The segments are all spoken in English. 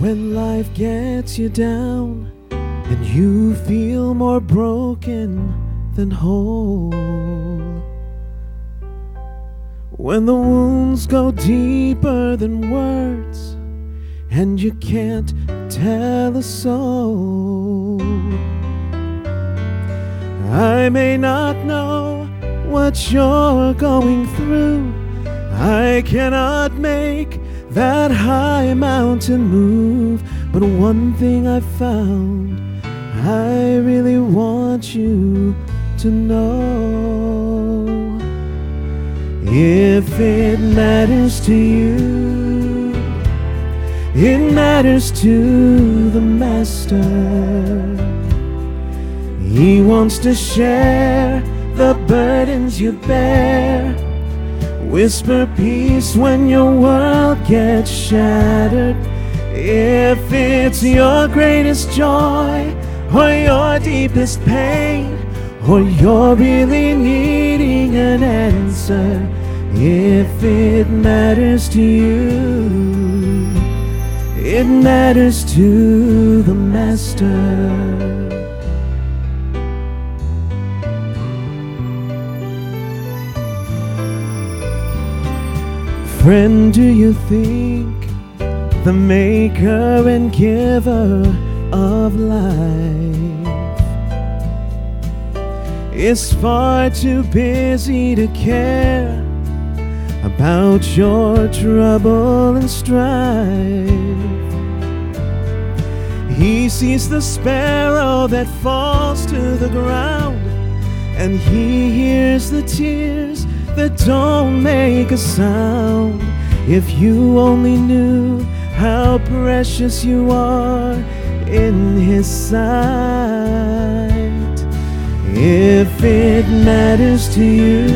When life gets you down and you feel more broken than whole. When the wounds go deeper than words and you can't tell a soul. I may not know what you're going through. I cannot make that high mountain move. But one thing I found, I really want you to know. If it matters to you, it matters to the Master. He wants to share the burdens you bear. Whisper peace when your world gets shattered. If it's your greatest joy or your deepest pain, or you're really needing an answer, if it matters to you, it matters to the Master. Friend, do you think the maker and giver of life is far too busy to care about your trouble and strife? He sees the sparrow that falls to the ground, and he hears the tears that don't make a sound. If you only knew how precious you are in His sight. If it matters to you,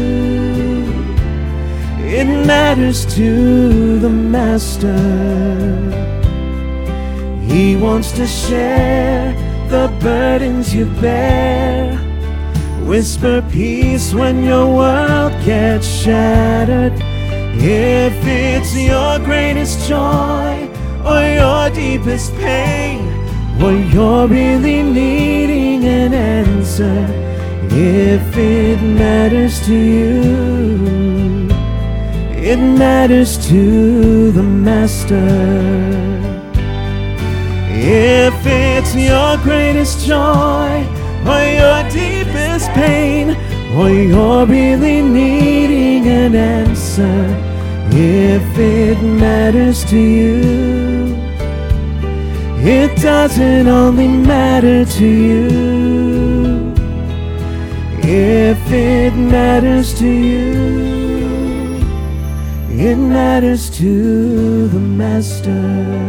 it matters to the Master. He wants to share the burdens you bear. Whisper peace when your world gets shattered. If it's your greatest joy or your deepest pain, or you're really needing an answer, if it matters to you, it matters to the Master. If it's your greatest joy or your deepest pain, or you're really needing an answer, if it matters to you, it doesn't only matter to you. If it matters to you, it matters to the Master.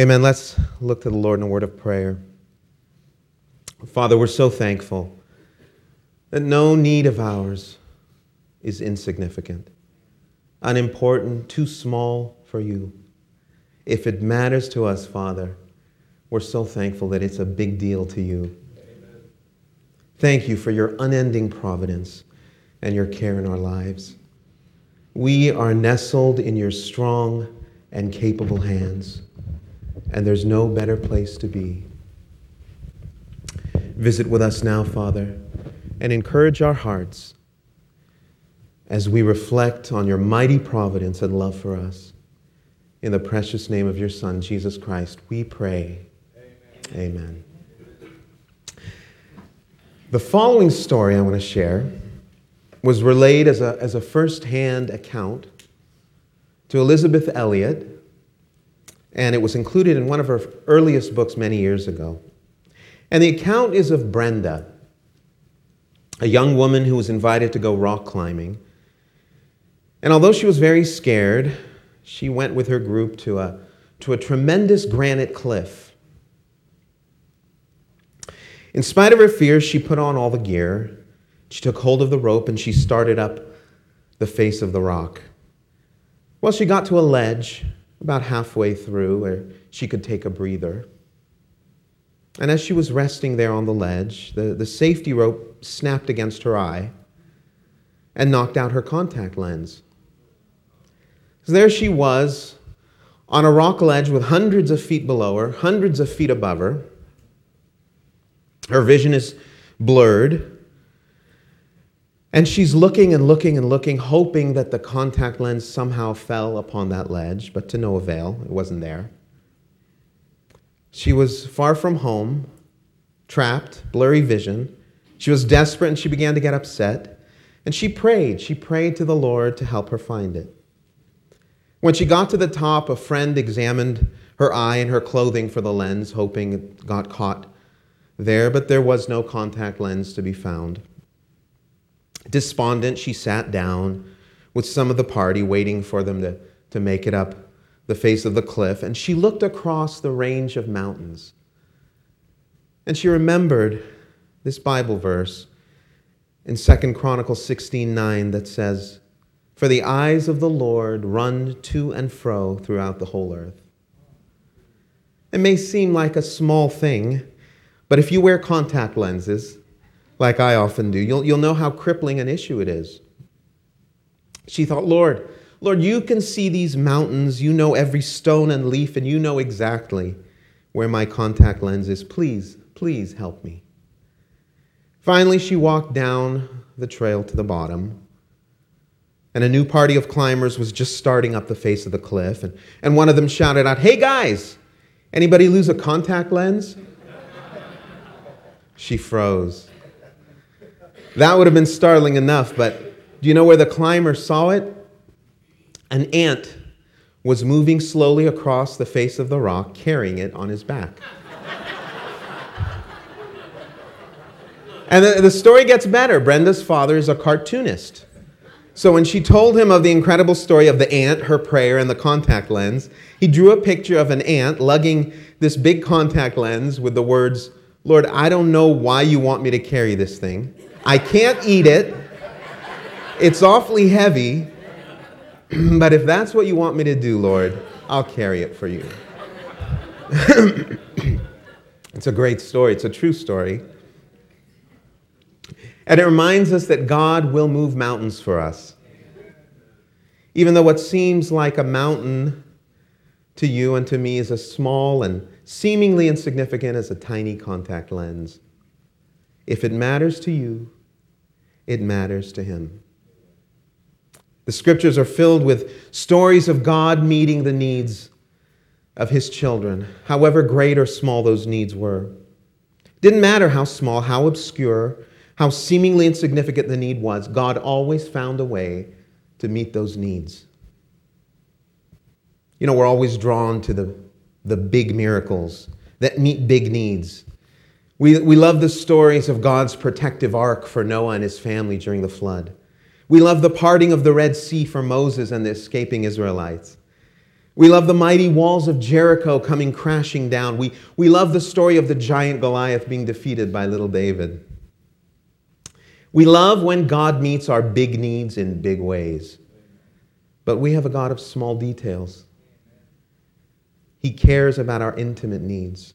Amen. Let's look to the Lord in a word of prayer. Father, we're so thankful that no need of ours is insignificant, unimportant, too small for you. If it matters to us, Father, we're so thankful that it's a big deal to you. Amen. Thank you for your unending providence and your care in our lives. We are nestled in your strong and capable hands and there's no better place to be. Visit with us now, Father, and encourage our hearts as we reflect on your mighty providence and love for us. In the precious name of your Son, Jesus Christ, we pray. Amen. Amen. The following story I want to share was relayed as a, as a first hand account to Elisabeth Elliot and it was included in one of her earliest books many years ago. And the account is of Brenda, a young woman who was invited to go rock climbing. And although she was very scared, she went with her group to a, to a tremendous granite cliff. In spite of her fears, she put on all the gear. She took hold of the rope and she started up the face of the rock. Well, she got to a ledge about halfway through where she could take a breather. And as she was resting there on the ledge, the, the safety rope snapped against her eye and knocked out her contact lens. So there she was on a rock ledge with hundreds of feet below her, hundreds of feet above her. Her vision is blurred. And she's looking and looking and looking, hoping that the contact lens somehow fell upon that ledge, but to no avail. It wasn't there. She was far from home, trapped, blurry vision. She was desperate and she began to get upset. And she prayed. She prayed to the Lord to help her find it. When she got to the top, a friend examined her eye and her clothing for the lens, hoping it got caught there, but there was no contact lens to be found. Despondent, she sat down with some of the party, waiting for them to, to make it up the face of the cliff, and she looked across the range of mountains. And she remembered this Bible verse in 2 Chronicles 16:9 that says, "For the eyes of the Lord run to and fro throughout the whole earth." It may seem like a small thing, but if you wear contact lenses, like I often do, you'll, you'll know how crippling an issue it is. She thought, Lord, Lord, you can see these mountains, you know every stone and leaf, and you know exactly where my contact lens is. Please, please help me. Finally, she walked down the trail to the bottom, and a new party of climbers was just starting up the face of the cliff. And, and one of them shouted out, Hey guys, anybody lose a contact lens? she froze. That would have been startling enough, but do you know where the climber saw it? An ant was moving slowly across the face of the rock, carrying it on his back. and the, the story gets better. Brenda's father is a cartoonist. So when she told him of the incredible story of the ant, her prayer, and the contact lens, he drew a picture of an ant lugging this big contact lens with the words, Lord, I don't know why you want me to carry this thing. I can't eat it. It's awfully heavy. but if that's what you want me to do, Lord, I'll carry it for you. it's a great story, it's a true story. And it reminds us that God will move mountains for us. Even though what seems like a mountain to you and to me is as small and seemingly insignificant as a tiny contact lens, if it matters to you, it matters to Him. The scriptures are filled with stories of God meeting the needs of His children, however great or small those needs were. It Didn't matter how small, how obscure, how seemingly insignificant the need was, God always found a way to meet those needs. You know, we're always drawn to the, the big miracles that meet big needs. We, we love the stories of God's protective ark for Noah and his family during the flood. We love the parting of the Red Sea for Moses and the escaping Israelites. We love the mighty walls of Jericho coming crashing down. We, we love the story of the giant Goliath being defeated by little David. We love when God meets our big needs in big ways. But we have a God of small details. He cares about our intimate needs.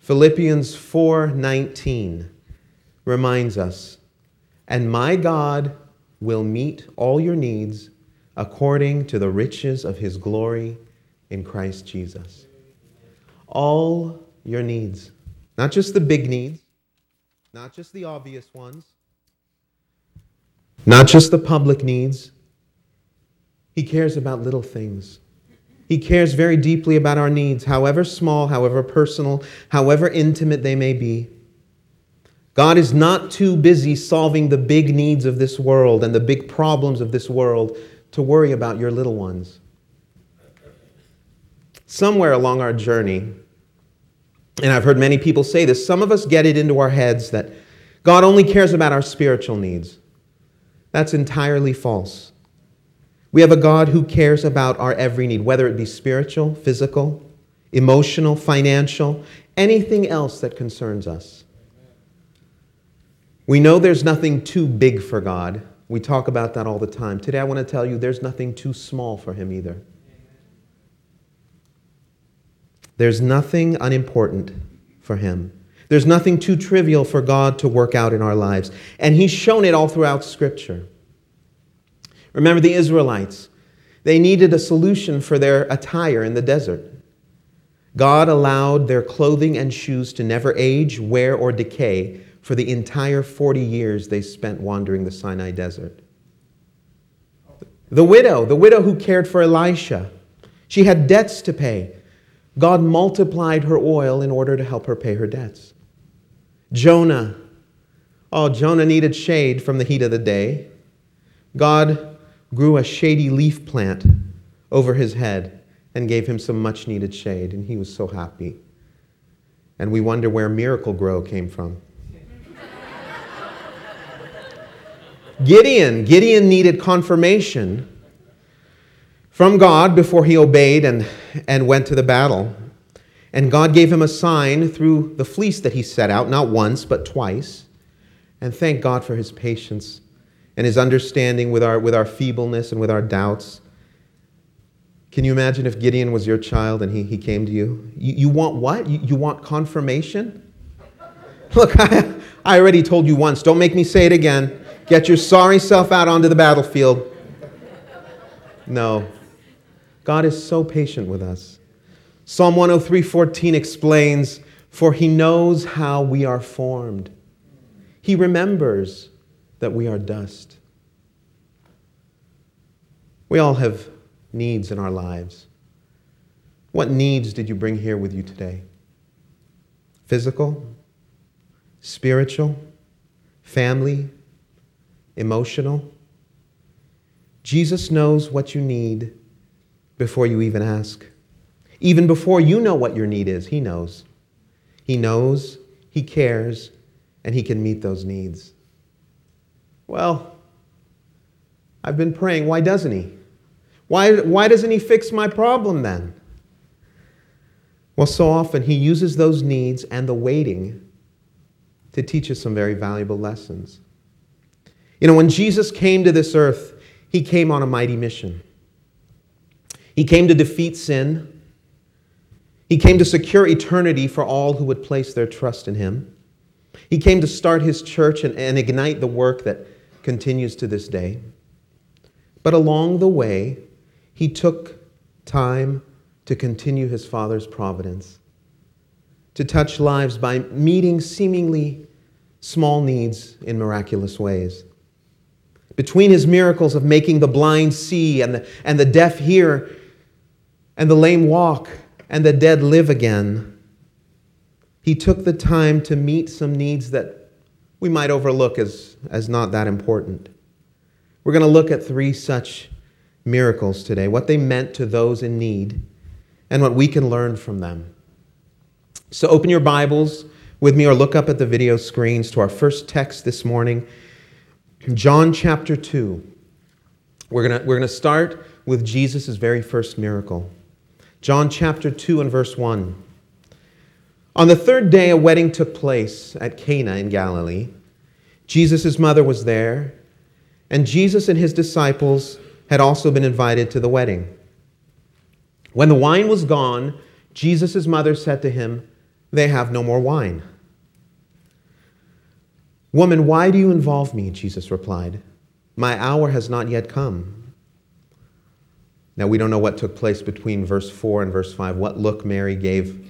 Philippians 4:19 reminds us, "And my God will meet all your needs according to the riches of his glory in Christ Jesus." All your needs, not just the big needs, not just the obvious ones, not just the public needs. He cares about little things. He cares very deeply about our needs, however small, however personal, however intimate they may be. God is not too busy solving the big needs of this world and the big problems of this world to worry about your little ones. Somewhere along our journey, and I've heard many people say this, some of us get it into our heads that God only cares about our spiritual needs. That's entirely false. We have a God who cares about our every need, whether it be spiritual, physical, emotional, financial, anything else that concerns us. We know there's nothing too big for God. We talk about that all the time. Today, I want to tell you there's nothing too small for Him either. There's nothing unimportant for Him. There's nothing too trivial for God to work out in our lives. And He's shown it all throughout Scripture. Remember the Israelites. They needed a solution for their attire in the desert. God allowed their clothing and shoes to never age, wear, or decay for the entire 40 years they spent wandering the Sinai desert. The widow, the widow who cared for Elisha, she had debts to pay. God multiplied her oil in order to help her pay her debts. Jonah, oh, Jonah needed shade from the heat of the day. God grew a shady leaf plant over his head and gave him some much needed shade, and he was so happy. And we wonder where Miracle-Gro came from. Gideon, Gideon needed confirmation from God before he obeyed and, and went to the battle. And God gave him a sign through the fleece that he set out, not once, but twice. And thank God for his patience and his understanding with our, with our feebleness and with our doubts. Can you imagine if Gideon was your child and he, he came to you? You, you want what? You, you want confirmation? Look, I, I already told you once. Don't make me say it again. Get your sorry self out onto the battlefield. No. God is so patient with us. Psalm 103:14 explains, "For he knows how we are formed. He remembers that we are dust. We all have needs in our lives. What needs did you bring here with you today? Physical, spiritual, family, emotional? Jesus knows what you need before you even ask. Even before you know what your need is, He knows. He knows, He cares, and He can meet those needs. Well, I've been praying. Why doesn't he? Why, why doesn't he fix my problem then? Well, so often he uses those needs and the waiting to teach us some very valuable lessons. You know, when Jesus came to this earth, he came on a mighty mission. He came to defeat sin. He came to secure eternity for all who would place their trust in him. He came to start his church and, and ignite the work that continues to this day. But along the way, he took time to continue his Father's providence, to touch lives by meeting seemingly small needs in miraculous ways. Between his miracles of making the blind see and the, and the deaf hear and the lame walk and the dead live again, he took the time to meet some needs that we might overlook as, as not that important. We're going to look at three such miracles today, what they meant to those in need, and what we can learn from them. So open your Bibles with me or look up at the video screens to our first text this morning, John chapter 2. We're going we're going to start with Jesus' very first miracle. John chapter 2 and verse 1. On the third day, a wedding took place at Cana in Galilee. Jesus' mother was there, and Jesus and his disciples had also been invited to the wedding. When the wine was gone, Jesus' mother said to him, They have no more wine. Woman, why do you involve me? Jesus replied. My hour has not yet come. Now, we don't know what took place between verse 4 and verse 5, what look Mary gave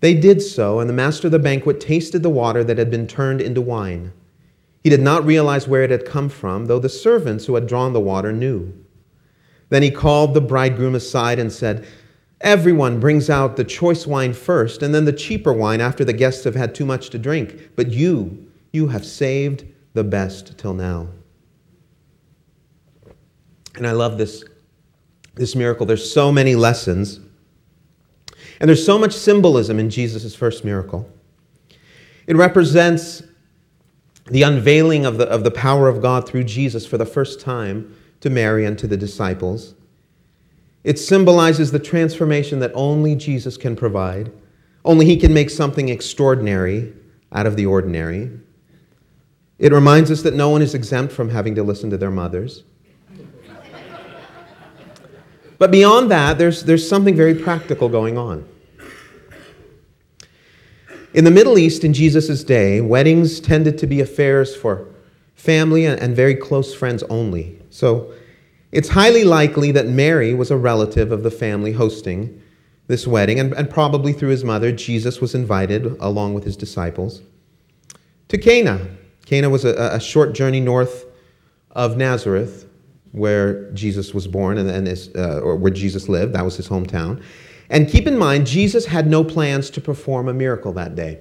They did so, and the master of the banquet tasted the water that had been turned into wine. He did not realize where it had come from, though the servants who had drawn the water knew. Then he called the bridegroom aside and said, Everyone brings out the choice wine first, and then the cheaper wine after the guests have had too much to drink. But you, you have saved the best till now. And I love this, this miracle. There's so many lessons, and there's so much symbolism in Jesus' first miracle. It represents the unveiling of the, of the power of God through Jesus for the first time to Mary and to the disciples. It symbolizes the transformation that only Jesus can provide. Only He can make something extraordinary out of the ordinary. It reminds us that no one is exempt from having to listen to their mothers. But beyond that, there's, there's something very practical going on. In the Middle East in Jesus' day, weddings tended to be affairs for family and very close friends only. So it's highly likely that Mary was a relative of the family hosting this wedding, and, and probably through his mother, Jesus was invited along with his disciples to Cana. Cana was a, a short journey north of Nazareth, where Jesus was born and, and uh, or where Jesus lived. That was his hometown. And keep in mind, Jesus had no plans to perform a miracle that day.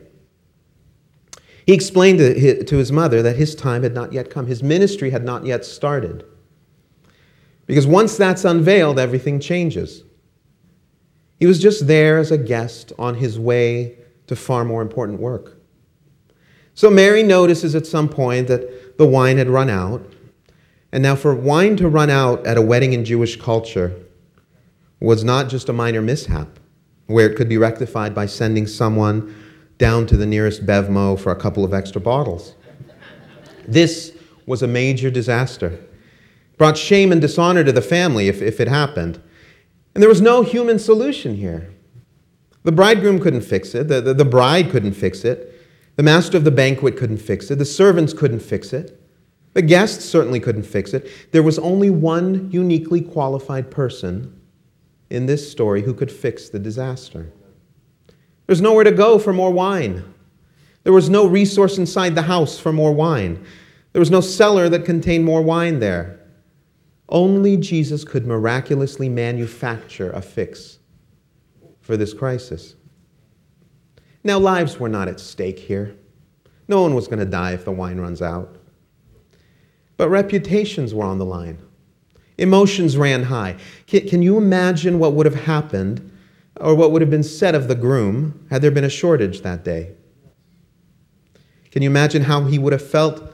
He explained to his mother that his time had not yet come, his ministry had not yet started. Because once that's unveiled, everything changes. He was just there as a guest on his way to far more important work. So Mary notices at some point that the wine had run out. And now, for wine to run out at a wedding in Jewish culture was not just a minor mishap where it could be rectified by sending someone down to the nearest Bevmo for a couple of extra bottles. This was a major disaster. Brought shame and dishonor to the family if, if it happened. And there was no human solution here. The bridegroom couldn't fix it, the, the, the bride couldn't fix it, the master of the banquet couldn't fix it, the servants couldn't fix it, the guests certainly couldn't fix it. There was only one uniquely qualified person in this story who could fix the disaster. There's nowhere to go for more wine. There was no resource inside the house for more wine. There was no cellar that contained more wine there. Only Jesus could miraculously manufacture a fix for this crisis. Now, lives were not at stake here. No one was going to die if the wine runs out. But reputations were on the line. Emotions ran high. Can, you imagine what would have happened or what would have been said of the groom had there been a shortage that day? Can you imagine how he would have felt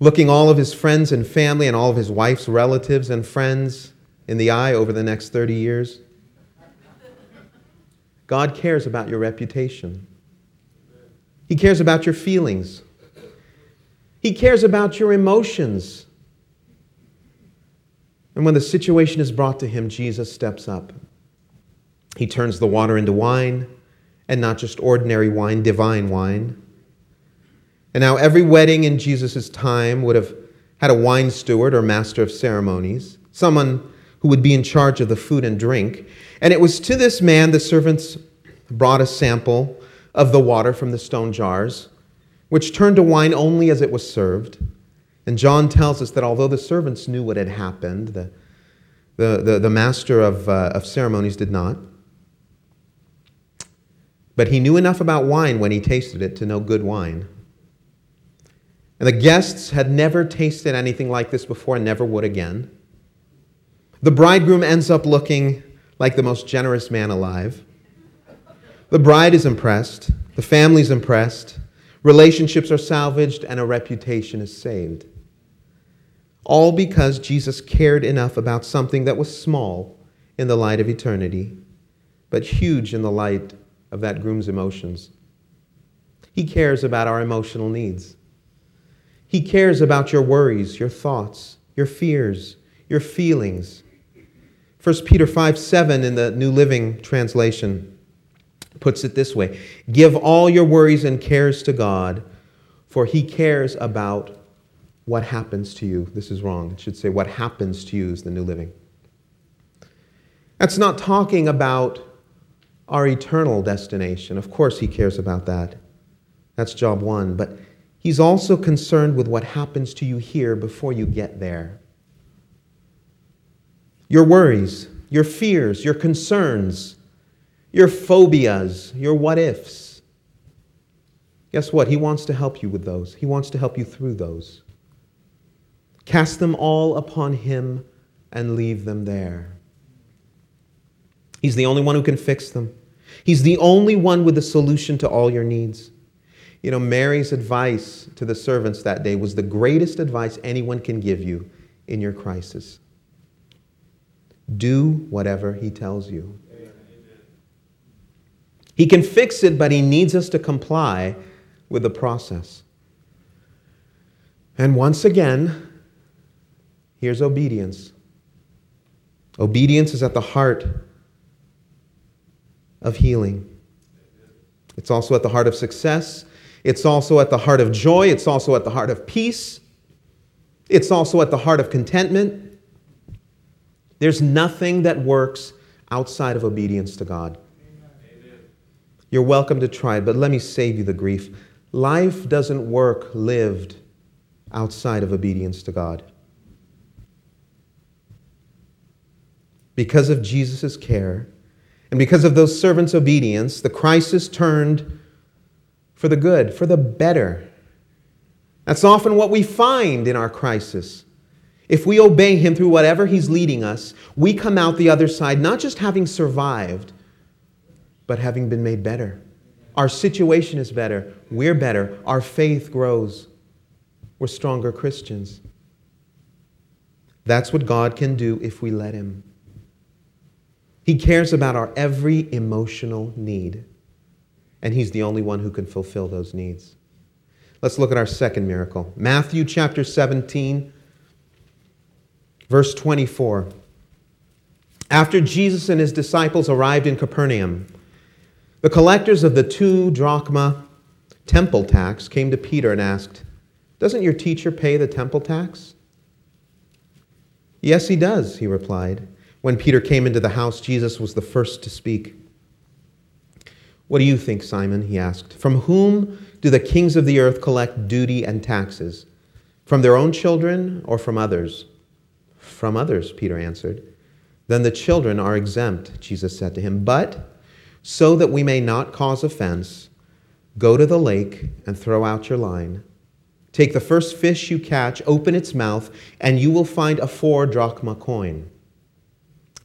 looking all of his friends and family and all of his wife's relatives and friends in the eye over the next 30 years? God cares about your reputation. He cares about your feelings. He cares about your emotions. And when the situation is brought to him, Jesus steps up. He turns the water into wine, and not just ordinary wine, divine wine. And now, every wedding in Jesus' time would have had a wine steward or master of ceremonies, someone who would be in charge of the food and drink. And it was to this man the servants brought a sample of the water from the stone jars, which turned to wine only as it was served. And John tells us that although the servants knew what had happened, the, the, the, the master of, uh, of ceremonies did not. But he knew enough about wine when he tasted it to know good wine. And the guests had never tasted anything like this before and never would again. The bridegroom ends up looking like the most generous man alive. The bride is impressed, the family's impressed, relationships are salvaged, and a reputation is saved. All because Jesus cared enough about something that was small in the light of eternity, but huge in the light of that groom's emotions. He cares about our emotional needs. He cares about your worries, your thoughts, your fears, your feelings. 1 Peter 5 7 in the New Living Translation puts it this way Give all your worries and cares to God, for He cares about what happens to you. This is wrong. It should say, what happens to you is the New Living. That's not talking about our eternal destination. Of course, he cares about that. That's job one. But he's also concerned with what happens to you here before you get there. Your worries, your fears, your concerns, your phobias, your what ifs. guess what? He wants to help you with those, He wants to help you through those. Cast them all upon Him and leave them there. He's the only one who can fix them. He's the only one with the solution to all your needs. You know, Mary's advice to the servants that day was the greatest advice anyone can give you in your crisis. Do whatever he tells you. He can fix it, but he needs us to comply with the process. And once again, here's obedience. Obedience is at the heart of healing. It's also at the heart of success. It's also at the heart of joy. It's also at the heart of peace. It's also at the heart of contentment. There's nothing that works outside of obedience to God. You're welcome to try it, but let me save you the grief. Life doesn't work lived outside of obedience to God. Because of Jesus' care and because of those servants' obedience, the crisis turned for the good, for the better. That's often what we find in our crisis. If we obey Him through whatever He's leading us, we come out the other side not just having survived, but having been made better. Our situation is better. We're better. Our faith grows. We're stronger Christians. That's what God can do if we let Him. He cares about our every emotional need and He's the only one who can fulfill those needs. Let's look at our second miracle Matthew chapter 17, verse 24. After Jesus and his disciples arrived in Capernaum, the collectors of the two drachma temple tax came to Peter and asked, Doesn't your teacher pay the temple tax? Yes, he does, he replied. When Peter came into the house, Jesus was the first to speak. What do you think, Simon? He asked. From whom do the kings of the earth collect duty and taxes? From their own children or from others? From others, Peter answered. Then the children are exempt, Jesus said to him. But so that we may not cause offense, go to the lake and throw out your line. Take the first fish you catch, open its mouth, and you will find a four drachma coin.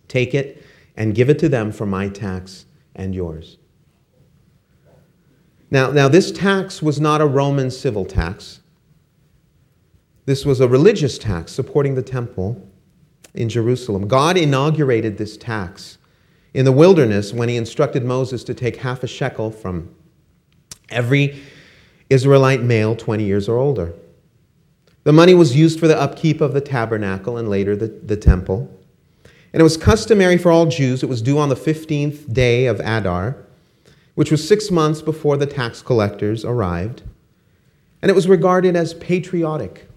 Take it and give it to them for my tax and yours. Now, now, this tax was not a Roman civil tax. This was a religious tax supporting the temple in Jerusalem. God inaugurated this tax in the wilderness when he instructed Moses to take half a shekel from every Israelite male 20 years or older. The money was used for the upkeep of the tabernacle and later the, the temple. And it was customary for all Jews, it was due on the 15th day of Adar which was six months before the tax collectors arrived, and it was regarded as patriotic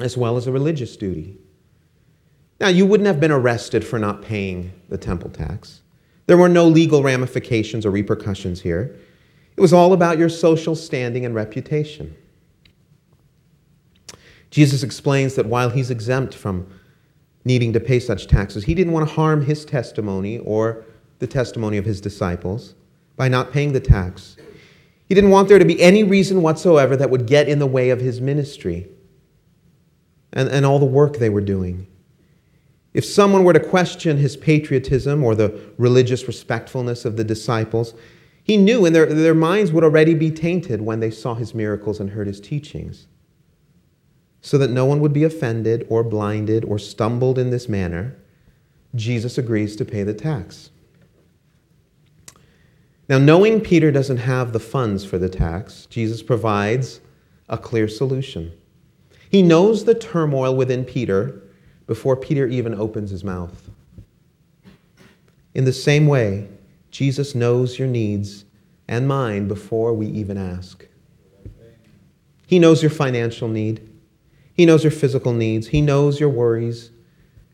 as well as a religious duty. Now, you wouldn't have been arrested for not paying the temple tax. There were no legal ramifications or repercussions here. It was all about your social standing and reputation. Jesus explains that while he's exempt from needing to pay such taxes, he didn't want to harm his testimony or the testimony of his disciples by not paying the tax. He didn't want there to be any reason whatsoever that would get in the way of his ministry and, and all the work they were doing. If someone were to question his patriotism or the religious respectfulness of the disciples, he knew and their, their minds would already be tainted when they saw his miracles and heard his teachings. So that no one would be offended or blinded or stumbled in this manner, Jesus agrees to pay the tax. Now, knowing Peter doesn't have the funds for the tax, Jesus provides a clear solution. He knows the turmoil within Peter before Peter even opens his mouth. In the same way, Jesus knows your needs and mine before we even ask. He knows your financial need. He knows your physical needs. He knows your worries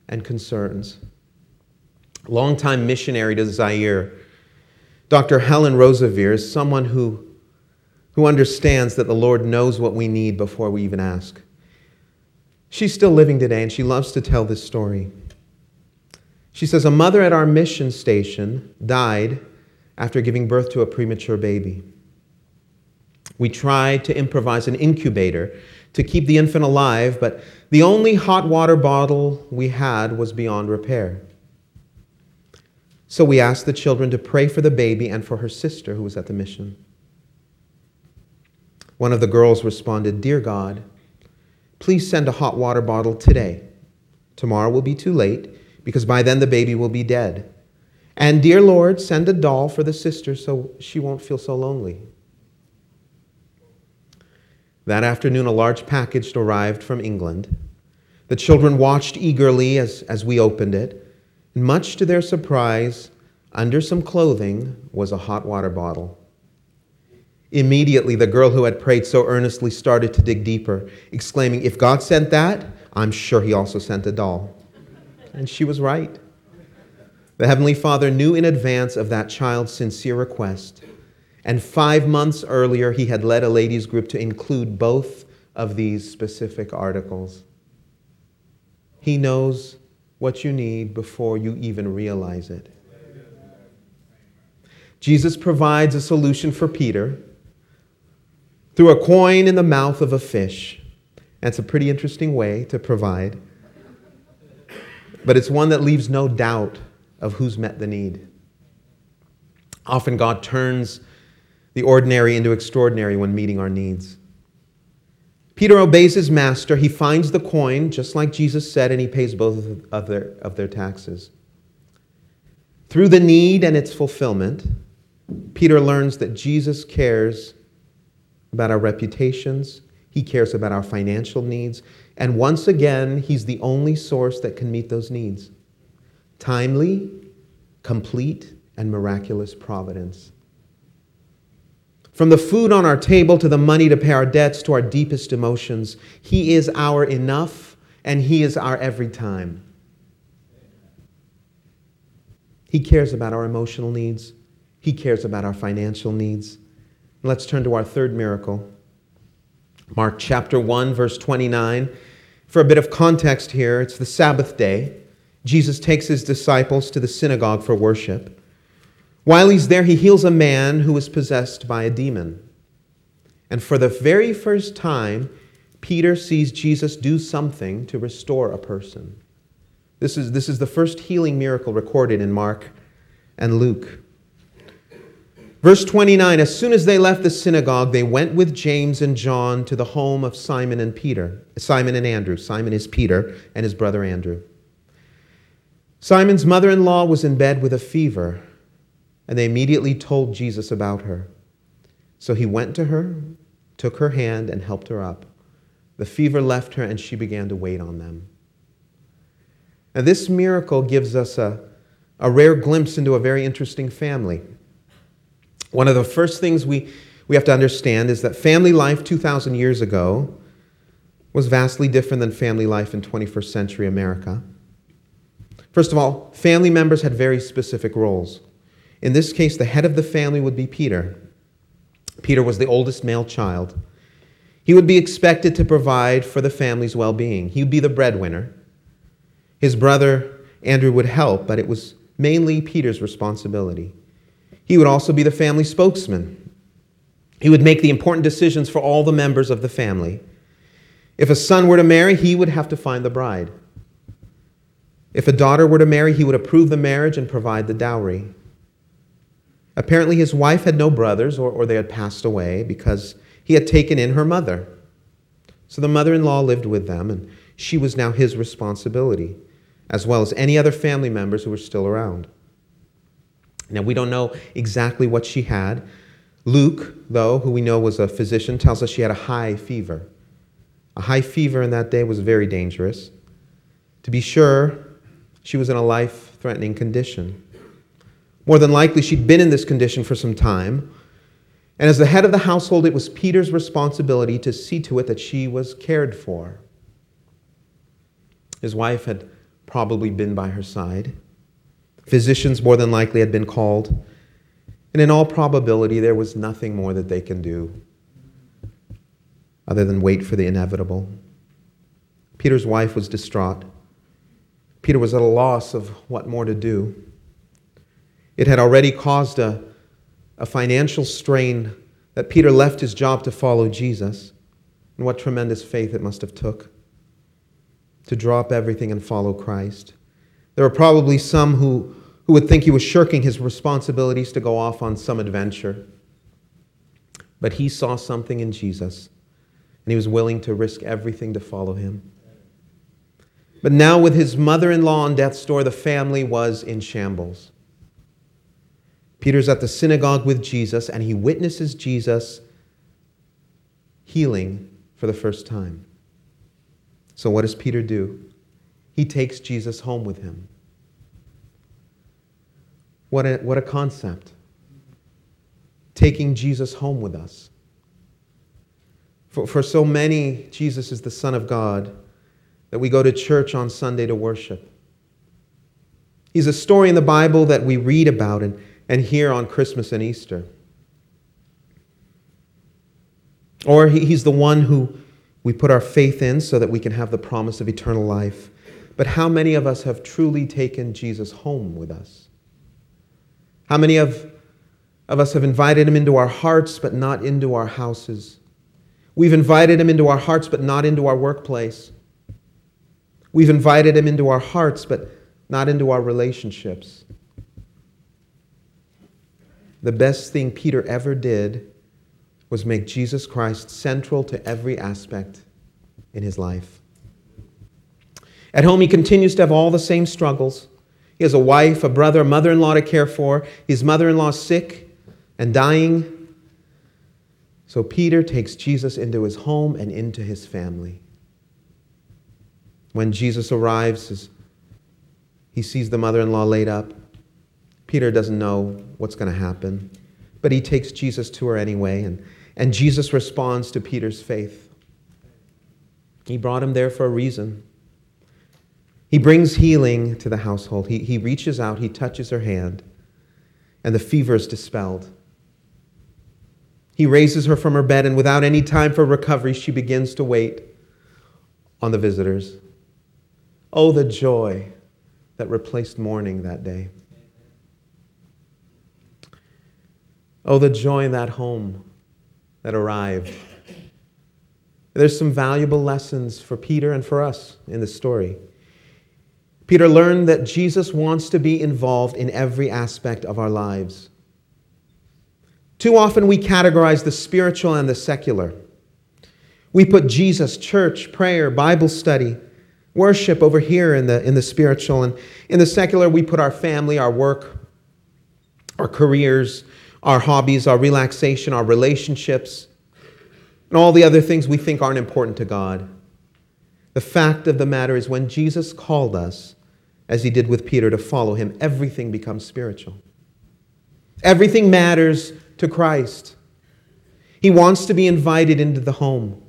and concerns. Longtime missionary to Zaire, Dr. Helen Roseveare is someone who, who understands that the Lord knows what we need before we even ask. She's still living today, and she loves to tell this story. She says, A mother at our mission station died after giving birth to a premature baby. We tried to improvise an incubator to keep the infant alive, but the only hot water bottle we had was beyond repair. So we asked the children to pray for the baby and for her sister who was at the mission. One of the girls responded, Dear God, please send a hot water bottle today. Tomorrow will be too late because by then the baby will be dead. And dear Lord, send a doll for the sister so she won't feel so lonely. That afternoon, a large package arrived from England. The children watched eagerly as, as we opened it, and much to their surprise, under some clothing was a hot water bottle. Immediately, the girl who had prayed so earnestly started to dig deeper, exclaiming, If God sent that, I'm sure He also sent a doll. And she was right. The Heavenly Father knew in advance of that child's sincere request and five months earlier, he had led a ladies' group to include both of these specific articles. He knows what you need before you even realize it. Jesus provides a solution for Peter through a coin in the mouth of a fish. That's a pretty interesting way to provide, but it's one that leaves no doubt of who's met the need. Often God turns the ordinary into extraordinary when meeting our needs. Peter obeys his master. He finds the coin, just like Jesus said, and he pays both of their, of their taxes. Through the need and its fulfillment, Peter learns that Jesus cares about our reputations, he cares about our financial needs, and once again, he's the only source that can meet those needs. Timely, complete, and miraculous providence. From the food on our table to the money to pay our debts to our deepest emotions, He is our enough and He is our every time. He cares about our emotional needs, He cares about our financial needs. Let's turn to our third miracle. Mark chapter 1, verse 29. For a bit of context here, it's the Sabbath day. Jesus takes his disciples to the synagogue for worship. While he's there, he heals a man who is possessed by a demon. And for the very first time, Peter sees Jesus do something to restore a person. This is, this is the first healing miracle recorded in Mark and Luke. Verse 29 As soon as they left the synagogue, they went with James and John to the home of Simon and Peter. Simon and Andrew. Simon is Peter and his brother Andrew. Simon's mother in law was in bed with a fever and they immediately told Jesus about her. So he went to her, took her hand, and helped her up. The fever left her, and she began to wait on them. Now, this miracle gives us a, a rare glimpse into a very interesting family. One of the first things we, we have to understand is that family life 2,000 years ago was vastly different than family life in 21st century America. First of all, family members had very specific roles. In this case, the head of the family would be Peter. Peter was the oldest male child. He would be expected to provide for the family's well being. He would be the breadwinner. His brother Andrew would help, but it was mainly Peter's responsibility. He would also be the family spokesman. He would make the important decisions for all the members of the family. If a son were to marry, he would have to find the bride. If a daughter were to marry, he would approve the marriage and provide the dowry. Apparently, his wife had no brothers, or, or they had passed away because he had taken in her mother. So the mother in law lived with them, and she was now his responsibility, as well as any other family members who were still around. Now, we don't know exactly what she had. Luke, though, who we know was a physician, tells us she had a high fever. A high fever in that day was very dangerous. To be sure, she was in a life threatening condition. More than likely, she'd been in this condition for some time. And as the head of the household, it was Peter's responsibility to see to it that she was cared for. His wife had probably been by her side. Physicians, more than likely, had been called. And in all probability, there was nothing more that they can do other than wait for the inevitable. Peter's wife was distraught. Peter was at a loss of what more to do. It had already caused a, a financial strain that Peter left his job to follow Jesus. And what tremendous faith it must have took to drop everything and follow Christ. There were probably some who, who would think he was shirking his responsibilities to go off on some adventure. But he saw something in Jesus, and he was willing to risk everything to follow him. But now, with his mother in law on death's door, the family was in shambles. Peter's at the synagogue with Jesus, and he witnesses Jesus healing for the first time. So, what does Peter do? He takes Jesus home with him. What a, what a concept. Taking Jesus home with us. For, for so many, Jesus is the Son of God that we go to church on Sunday to worship. He's a story in the Bible that we read about and, and hear on Christmas and Easter. Or he, he's the one who we put our faith in so that we can have the promise of eternal life. But how many of us have truly taken Jesus home with us? How many of, of us have invited him into our hearts but not into our houses? We've invited him into our hearts but not into our workplace. We've invited him into our hearts, but not into our relationships. The best thing Peter ever did was make Jesus Christ central to every aspect in his life. At home, he continues to have all the same struggles. He has a wife, a brother, a mother in law to care for. His mother in law sick and dying. So Peter takes Jesus into his home and into his family. When Jesus arrives, he sees the mother in law laid up. Peter doesn't know what's going to happen, but he takes Jesus to her anyway, and, and Jesus responds to Peter's faith. He brought him there for a reason. He brings healing to the household. He, he reaches out, he touches her hand, and the fever is dispelled. He raises her from her bed, and without any time for recovery, she begins to wait on the visitors. Oh, the joy that replaced mourning that day. Oh, the joy in that home that arrived. There's some valuable lessons for Peter and for us in this story. Peter learned that Jesus wants to be involved in every aspect of our lives. Too often we categorize the spiritual and the secular. We put Jesus, church, prayer, Bible study, worship over here in the, in the spiritual. And in the secular, we put our family, our work, our careers, our hobbies, our relaxation, our relationships, and all the other things we think aren't important to God. The fact of the matter is, when Jesus called us, as he did with Peter, to follow him, everything becomes spiritual. Everything matters to Christ. He wants to be invited into the home.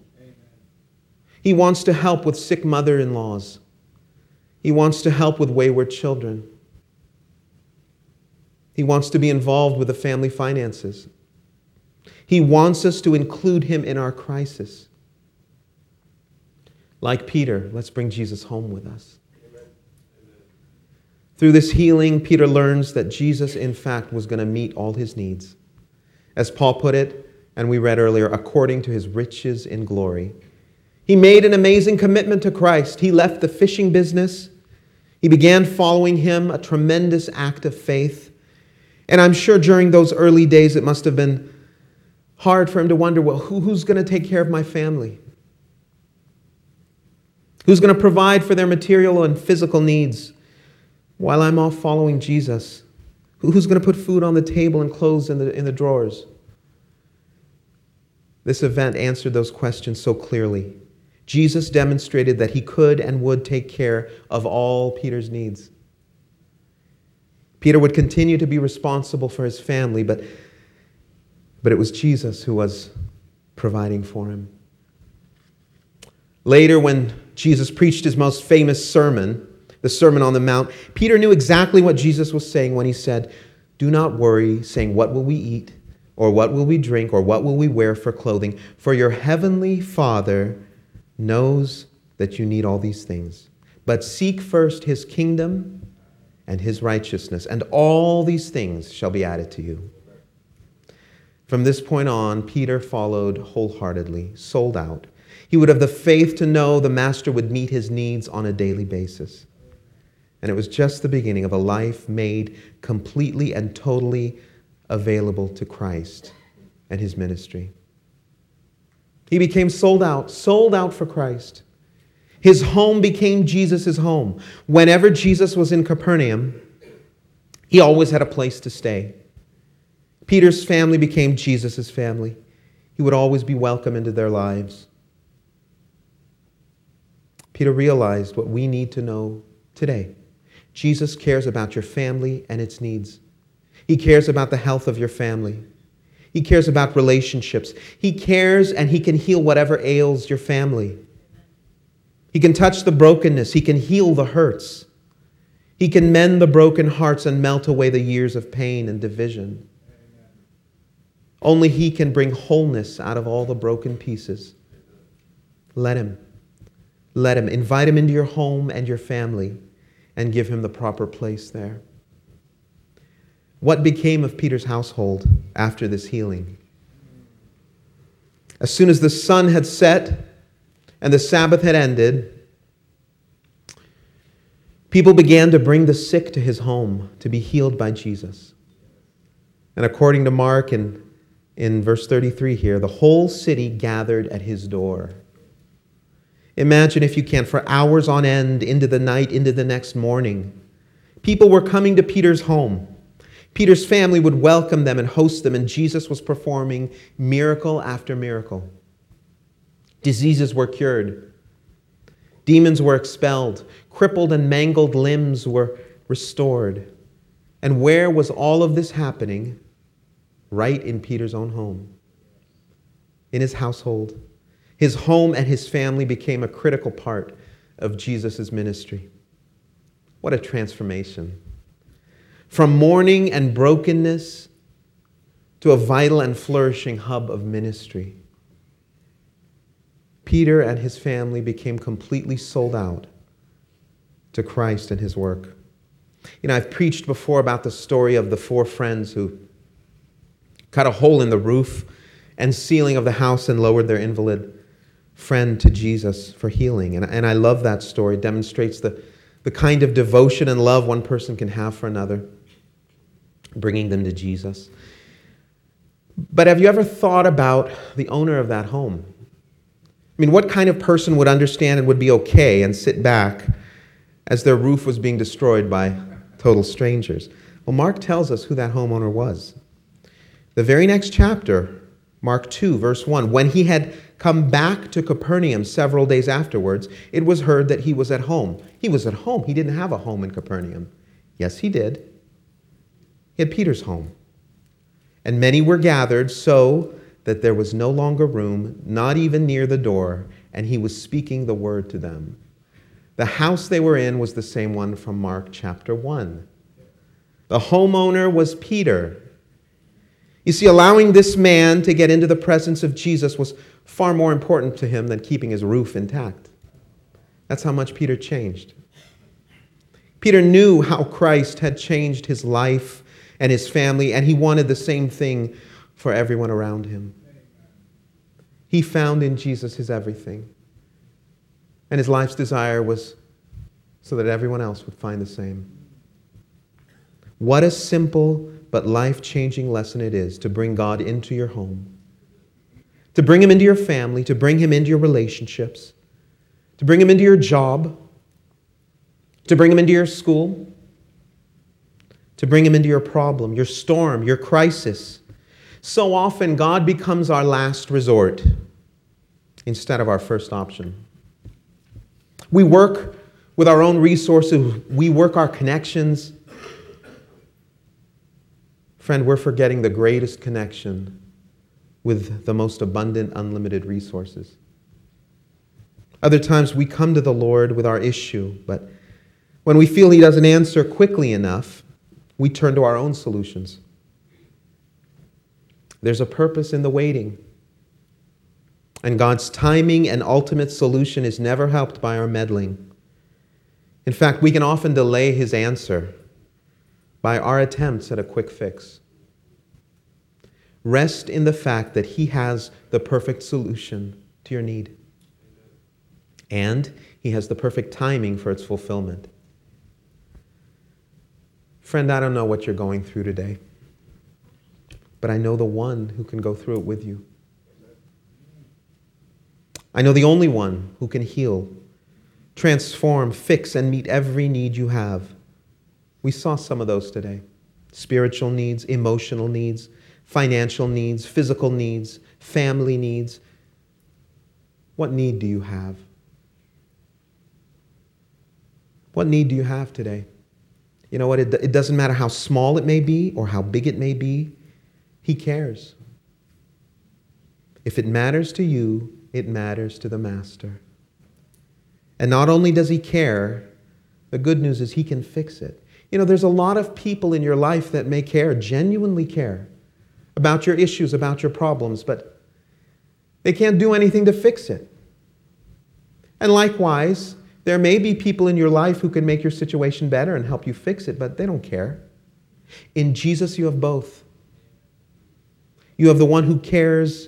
He wants to help with sick mother in laws. He wants to help with wayward children. He wants to be involved with the family finances. He wants us to include him in our crisis. Like Peter, let's bring Jesus home with us. Through this healing, Peter learns that Jesus, in fact, was going to meet all his needs. As Paul put it, and we read earlier, according to his riches in glory. He made an amazing commitment to Christ. He left the fishing business. He began following him, a tremendous act of faith. And I'm sure during those early days it must have been hard for him to wonder well, who, who's going to take care of my family? Who's going to provide for their material and physical needs while I'm off following Jesus? Who's going to put food on the table and clothes in the, in the drawers? This event answered those questions so clearly. Jesus demonstrated that he could and would take care of all Peter's needs. Peter would continue to be responsible for his family, but, but it was Jesus who was providing for him. Later, when Jesus preached his most famous sermon, the Sermon on the Mount, Peter knew exactly what Jesus was saying when he said, Do not worry, saying, What will we eat? Or what will we drink? Or what will we wear for clothing? For your heavenly Father knows that you need all these things. But seek first his kingdom and his righteousness, and all these things shall be added to you. From this point on, Peter followed wholeheartedly, sold out. He would have the faith to know the Master would meet his needs on a daily basis. And it was just the beginning of a life made completely and totally available to Christ and his ministry. He became sold out, sold out for Christ. His home became Jesus' home. Whenever Jesus was in Capernaum, he always had a place to stay. Peter's family became Jesus' family. He would always be welcome into their lives. Peter realized what we need to know today. Jesus cares about your family and its needs. He cares about the health of your family. He cares about relationships. He cares and He can heal whatever ails your family. He can touch the brokenness. He can heal the hurts. He can mend the broken hearts and melt away the years of pain and division. Only He can bring wholeness out of all the broken pieces. Let Him. Let Him. Invite Him into your home and your family and give Him the proper place there. What became of Peter's household after this healing? As soon as the sun had set and the Sabbath had ended, people began to bring the sick to his home to be healed by Jesus. And according to Mark in, in verse 33 here, the whole city gathered at his door. Imagine, if you can, for hours on end, into the night, into the next morning. People were coming to Peter's home. Peter's family would welcome them and host them, and Jesus was performing miracle after miracle. Diseases were cured, demons were expelled, crippled and mangled limbs were restored. And where was all of this happening? Right in Peter's own home, in his household. His home and his family became a critical part of Jesus' ministry. What a transformation from mourning and brokenness to a vital and flourishing hub of ministry. Peter and his family became completely sold out to Christ and his work. You know, I've preached before about the story of the four friends who cut a hole in the roof and ceiling of the house and lowered their invalid friend to Jesus for healing. And, and I love that story. It demonstrates the, the kind of devotion and love one person can have for another bringing them to Jesus. But have you ever thought about the owner of that home? I mean, what kind of person would understand and would be okay and sit back as their roof was being destroyed by total strangers? Well, Mark tells us who that homeowner was. The very next chapter, Mark 2, verse 1, when he had come back to Capernaum several days afterwards, it was heard that he was at home. He was at home. He didn't have a home in Capernaum. Yes, he did. He had Peter's home. And many were gathered so that there was no longer room, not even near the door, and he was speaking the word to them. The house they were in was the same one from Mark chapter 1. The homeowner was Peter. You see, allowing this man to get into the presence of Jesus was far more important to him than keeping his roof intact. That's how much Peter changed. Peter knew how Christ had changed his life and his family, and he wanted the same thing for everyone around him. He found in Jesus his everything. And his life's desire was so that everyone else would find the same. What a simple but life changing lesson it is to bring God into your home, to bring him into your family, to bring him into your relationships, to bring him into your job, to bring him into your school, to bring him into your problem, your storm, your crisis. So often, God becomes our last resort instead of our first option. We work with our own resources, we work our connections. Friend, we're forgetting the greatest connection with the most abundant, unlimited resources. Other times we come to the Lord with our issue, but when we feel He doesn't answer quickly enough, we turn to our own solutions. There's a purpose in the waiting. And God's timing and ultimate solution is never helped by our meddling. In fact, we can often delay His answer by our attempts at a quick fix. Rest in the fact that He has the perfect solution to your need. And He has the perfect timing for its fulfillment. Friend, I don't know what you're going through today, but I know the one who can go through it with you. I know the only one who can heal, transform, fix, and meet every need you have. We saw some of those today spiritual needs, emotional needs, financial needs, physical needs, family needs. What need do you have? What need do you have today? You know what? It, it doesn't matter how small it may be or how big it may be, He cares. If it matters to you, it matters to the Master. And not only does He care, the good news is He can fix it. You know, there's a lot of people in your life that may care, genuinely care about your issues, about your problems, but they can't do anything to fix it. And likewise, there may be people in your life who can make your situation better and help you fix it, but they don't care. In Jesus, you have both. You have the one who cares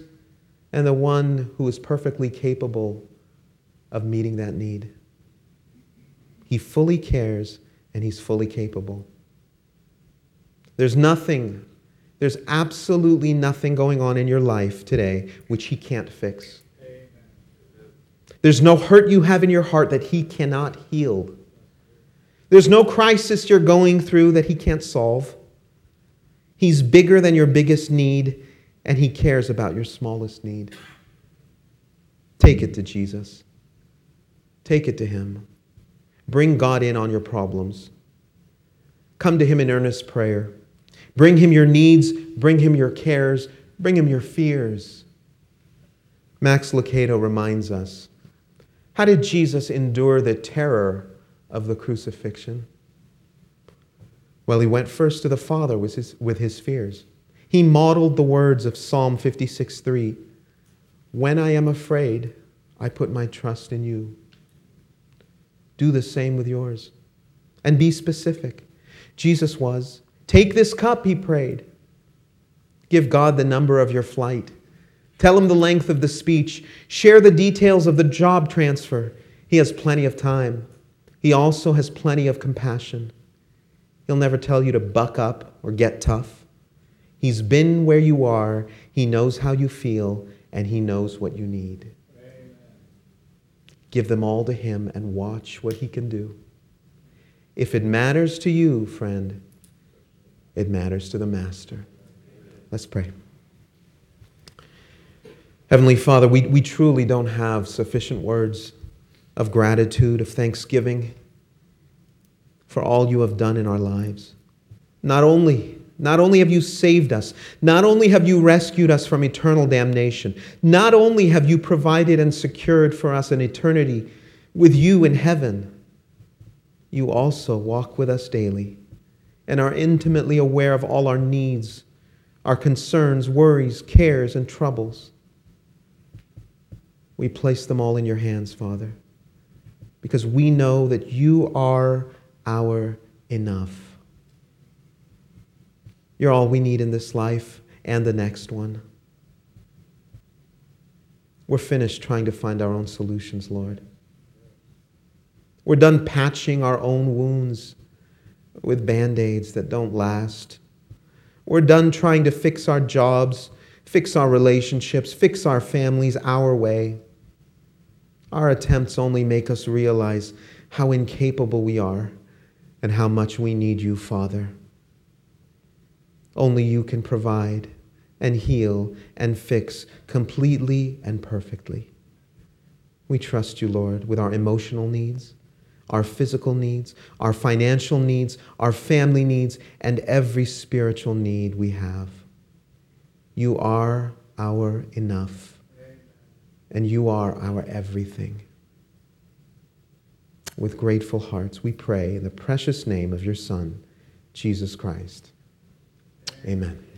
and the one who is perfectly capable of meeting that need. He fully cares and he's fully capable. There's nothing, there's absolutely nothing going on in your life today which he can't fix. There's no hurt you have in your heart that he cannot heal. There's no crisis you're going through that he can't solve. He's bigger than your biggest need, and he cares about your smallest need. Take it to Jesus. Take it to him. Bring God in on your problems. Come to him in earnest prayer. Bring him your needs, bring him your cares, bring him your fears. Max Lucado reminds us how did Jesus endure the terror of the crucifixion? Well, he went first to the Father with his, with his fears. He modeled the words of Psalm 56 3 When I am afraid, I put my trust in you. Do the same with yours. And be specific. Jesus was. Take this cup, he prayed. Give God the number of your flight. Tell him the length of the speech. Share the details of the job transfer. He has plenty of time. He also has plenty of compassion. He'll never tell you to buck up or get tough. He's been where you are, He knows how you feel, and He knows what you need. Amen. Give them all to Him and watch what He can do. If it matters to you, friend, it matters to the Master. Let's pray. Heavenly Father, we, we truly don't have sufficient words of gratitude, of thanksgiving for all you have done in our lives. Not only, not only have you saved us, not only have you rescued us from eternal damnation, not only have you provided and secured for us an eternity with you in heaven, you also walk with us daily and are intimately aware of all our needs, our concerns, worries, cares, and troubles. We place them all in your hands, Father, because we know that you are our enough. You're all we need in this life and the next one. We're finished trying to find our own solutions, Lord. We're done patching our own wounds with band aids that don't last. We're done trying to fix our jobs fix our relationships, fix our families our way. Our attempts only make us realize how incapable we are and how much we need you, Father. Only you can provide and heal and fix completely and perfectly. We trust you, Lord, with our emotional needs, our physical needs, our financial needs, our family needs, and every spiritual need we have. You are our enough, and you are our everything. With grateful hearts, we pray in the precious name of your Son, Jesus Christ. Amen.